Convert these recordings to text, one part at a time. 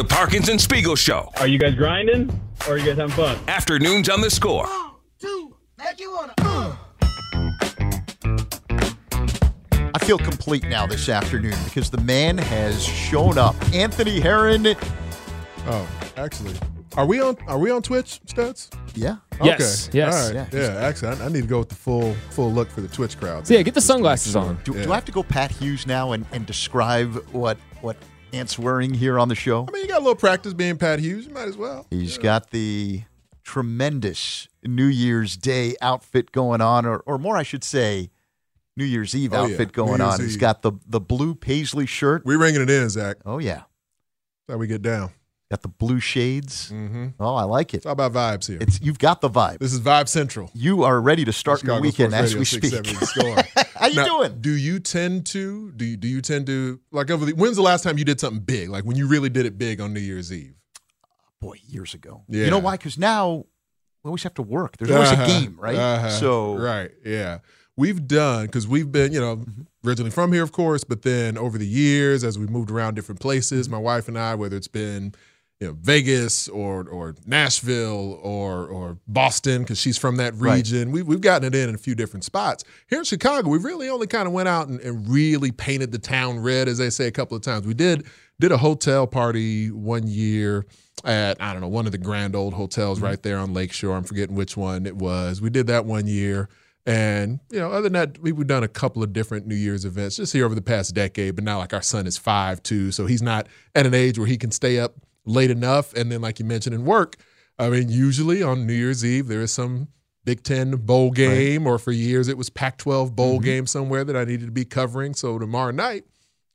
The Parkins and Spiegel Show. Are you guys grinding or are you guys having fun? Afternoons on the score. I feel complete now this afternoon because the man has shown up. Anthony Herron. Oh, actually, are we on? Are we on Twitch, Studs? Yeah. Yes, Okay. yes. All right. Yeah. Yeah. Actually, I, I need to go with the full full look for the Twitch crowd. So yeah, get the sunglasses on. Do, Yeah. do I have to go Pat Hughes now and, and describe what what Ant's wearing here on the show? I mean, you got a little practice being Pat Hughes. You might as well. He's got the tremendous New Year's Day outfit going on, or, or more, I should say, New Year's Eve Oh, outfit New going on. He's got the the blue paisley shirt. We're ringing it in, Zach. Oh yeah, That's how we get down. got the blue shades. Mm-hmm. Oh, I like it. It's all about vibes here. It's you've got the vibe. this is Vibe Central. You are ready to start your weekend Sports as we speak. 670 The How you Now, doing? Do you tend to do you, do you tend to like over the when's the last time you did something big? Like when you really did it big on New Year's Eve? Boy, years ago. Yeah. You know why? Because now we always have to work. There's always Uh-huh, a game, right? uh-huh, So right, yeah, we've done because we've been, you know, Mm-hmm. originally from here, of course, but then over the years, as we moved around different places, my wife and I, whether it's been, you know, Vegas or or Nashville or or Boston, because she's from that Right. region, we, we've gotten it in in a few different spots. Here in Chicago, we really only kind of went out and, and really painted the town red, as they say a couple of times. We did did a hotel party one year at I don't know one of the grand old hotels Mm-hmm. right there on Lakeshore. I'm forgetting which one it was. We did that one year, and you know, other than that, we've done a couple of different New Year's events just here over the past decade. But now, like our son is five too, so he's not at an age where he can stay up late enough. And then, like you mentioned in work, I mean, usually on New Year's Eve there is some Big Ten bowl game, or for years it was Pac-12 bowl Mm-hmm. game somewhere that I needed to be covering. So tomorrow night.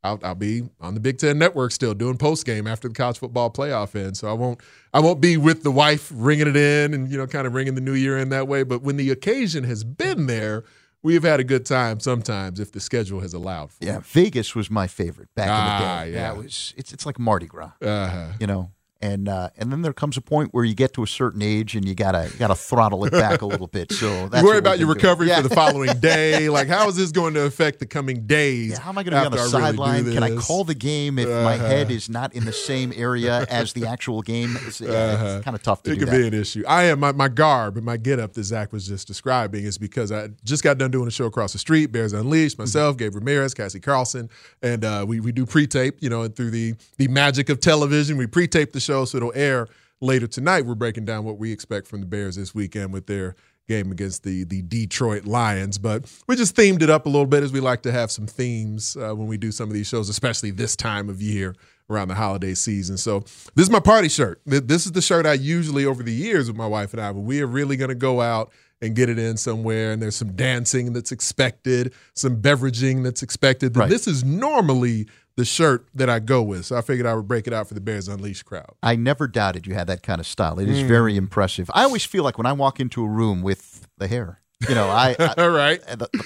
I'll, I'll be on the Big Ten Network still doing post game after the college football playoff ends. So I won't I won't be with the wife ringing it in and you know kind of ringing the new year in that way. But when the occasion has been there, we have had a good time sometimes if the schedule has allowed for. yeah, Vegas was my favorite back Ah, in the day. yeah. That was it's it's like Mardi Gras. Uh-huh. you know. And uh, and then there comes a point where you get to a certain age and you gotta you gotta throttle it back a little bit. So that's You worry about your recovery Yeah. for the following day. Like, how is this going to affect the coming days? Yeah, how am I going to be on the I really sideline? Can I call the game if my head is not in the same area as the actual game? It's, yeah, it's kind of tough to Uh-huh. It could that. be an issue. I am my, my garb and my getup that Zach was just describing is because I just got done doing a show across the street, Bears Unleashed, myself, Gabe Ramirez, Cassie Carlson, and uh, we we do pre-tape, you know, and through the the magic of television, we pre-tape the show so it'll air later tonight. We're breaking down what we expect from the Bears this weekend with their game against the the Detroit Lions. But we just themed it up a little bit as we like to have some themes uh, when we do some of these shows, especially this time of year around the holiday season. So this is my party shirt. This is the shirt I usually over the years with my wife and I, but we are really going to go out and get it in somewhere. And there's some dancing that's expected, some beveraging that's expected. Right. This is normally the shirt that I go with. So I figured I would break it out for the Bears Unleashed crowd. I never doubted you had that kind of style. It is Hmm. very impressive. I always feel like when I walk into a room with the hair, you know, I, I All right. the, the-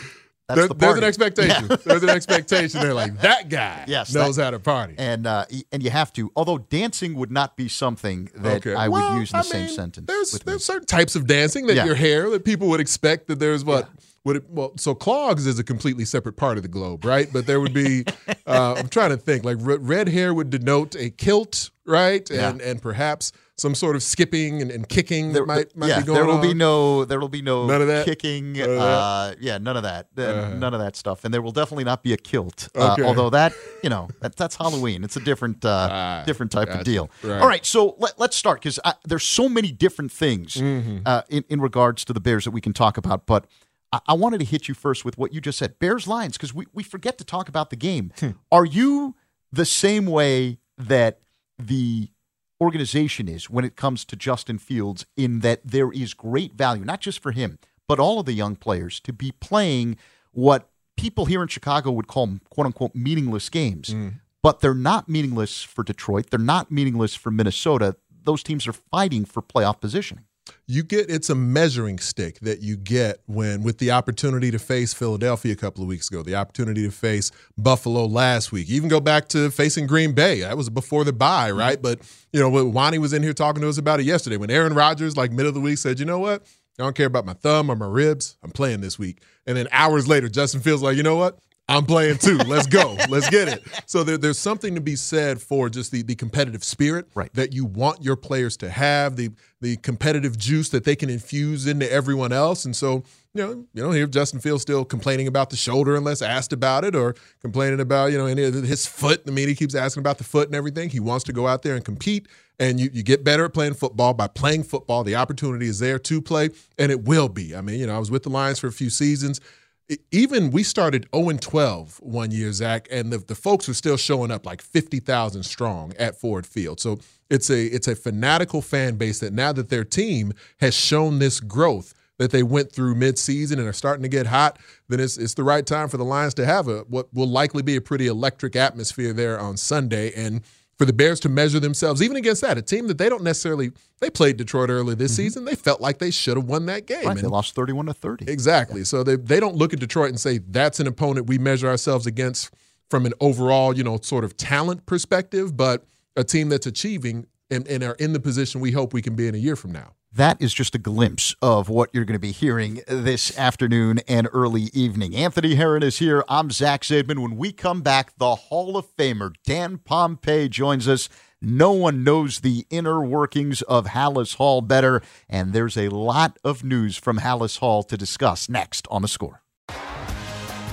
that's There- the there's an expectation. Yeah. there's an expectation. They're like, that guy Yes, knows that- how to party. and uh, and you have to. Although dancing would not be something that Okay. I would use in the I same mean, sentence. There's with me. certain types of dancing that Yeah. your hair that people would expect that there's what would it, well so clogs is a completely separate part of the globe, right? But there would be uh, I'm trying to think like re- red hair would denote a kilt, right? And and perhaps some sort of skipping and, and kicking There- that might might yeah, be going there will on. be no, there will be no None of that? kicking. None of that? uh, yeah, none of that. Uh, none of that stuff, and there will definitely not be a kilt. Uh, although that, you know, that, that's Halloween. It's a different, uh, Ah, different type gotcha. of deal. Right. All right, so let, let's start because there's so many different things Mm-hmm. uh, in in regards to the Bears that we can talk about, but. I- I wanted to hit you first with what you just said Bears Lions, because we, we forget to talk about the game. Hmm. Are you the same way that the organization is when it comes to Justin Fields, in that there is great value, not just for him, but all of the young players to be playing what people here in Chicago would call quote unquote meaningless games, Mm. but they're not meaningless for Detroit. They're not meaningless for Minnesota. Those teams are fighting for playoff positioning you get it's a measuring stick that you get when with the opportunity to face Philadelphia a couple of weeks ago, the opportunity to face Buffalo last week, even go back to facing Green Bay. That was before the bye, right? But you know, when Wani was in here talking to us about it yesterday when Aaron Rodgers, like mid of the week, said, "You know what? I don't care about my thumb or my ribs. I'm playing this week." And then hours later, Justin Fields like, "You know what? I'm playing too. Let's go. Let's get it. So there, there's something to be said for just the, the competitive spirit right. that you want your players to have, the the competitive juice that they can infuse into everyone else. And so, you know, you know, here Justin Fields still complaining about the shoulder unless asked about it, or complaining about, you know, any his foot. I mean, he keeps asking about the foot and everything. He wants to go out there and compete. And you, you get better at playing football by playing football. The opportunity is there to play, and it will be. I mean, you know, I was with the Lions for a few seasons even we started 0 and 12 one year, Zach, and the, the folks were still showing up like 50,000 strong at Ford Field. So it's a it's a fanatical fan base that now that their team has shown this growth that they went through midseason and are starting to get hot, then it's it's the right time for the Lions to have a what will likely be a pretty electric atmosphere there on Sunday. And for the Bears to measure themselves, even against that, a team that they don't necessarily they played Detroit early this mm-hmm. season. They felt like they should have won that game. Right, and they lost thirty-one to thirty. Exactly. Yeah. So they they don't look at Detroit and say that's an opponent we measure ourselves against from an overall, you know, sort of talent perspective, but a team that's achieving and, and are in the position we hope we can be in a year from now that is just a glimpse of what you're going to be hearing this afternoon and early evening. Anthony Herron is here. I'm Zach Zaidman. When we come back, the Hall of Famer Dan Pompei joins us. No one knows the inner workings of Halas Hall better, and there's a lot of news from Halas Hall to discuss next on the score.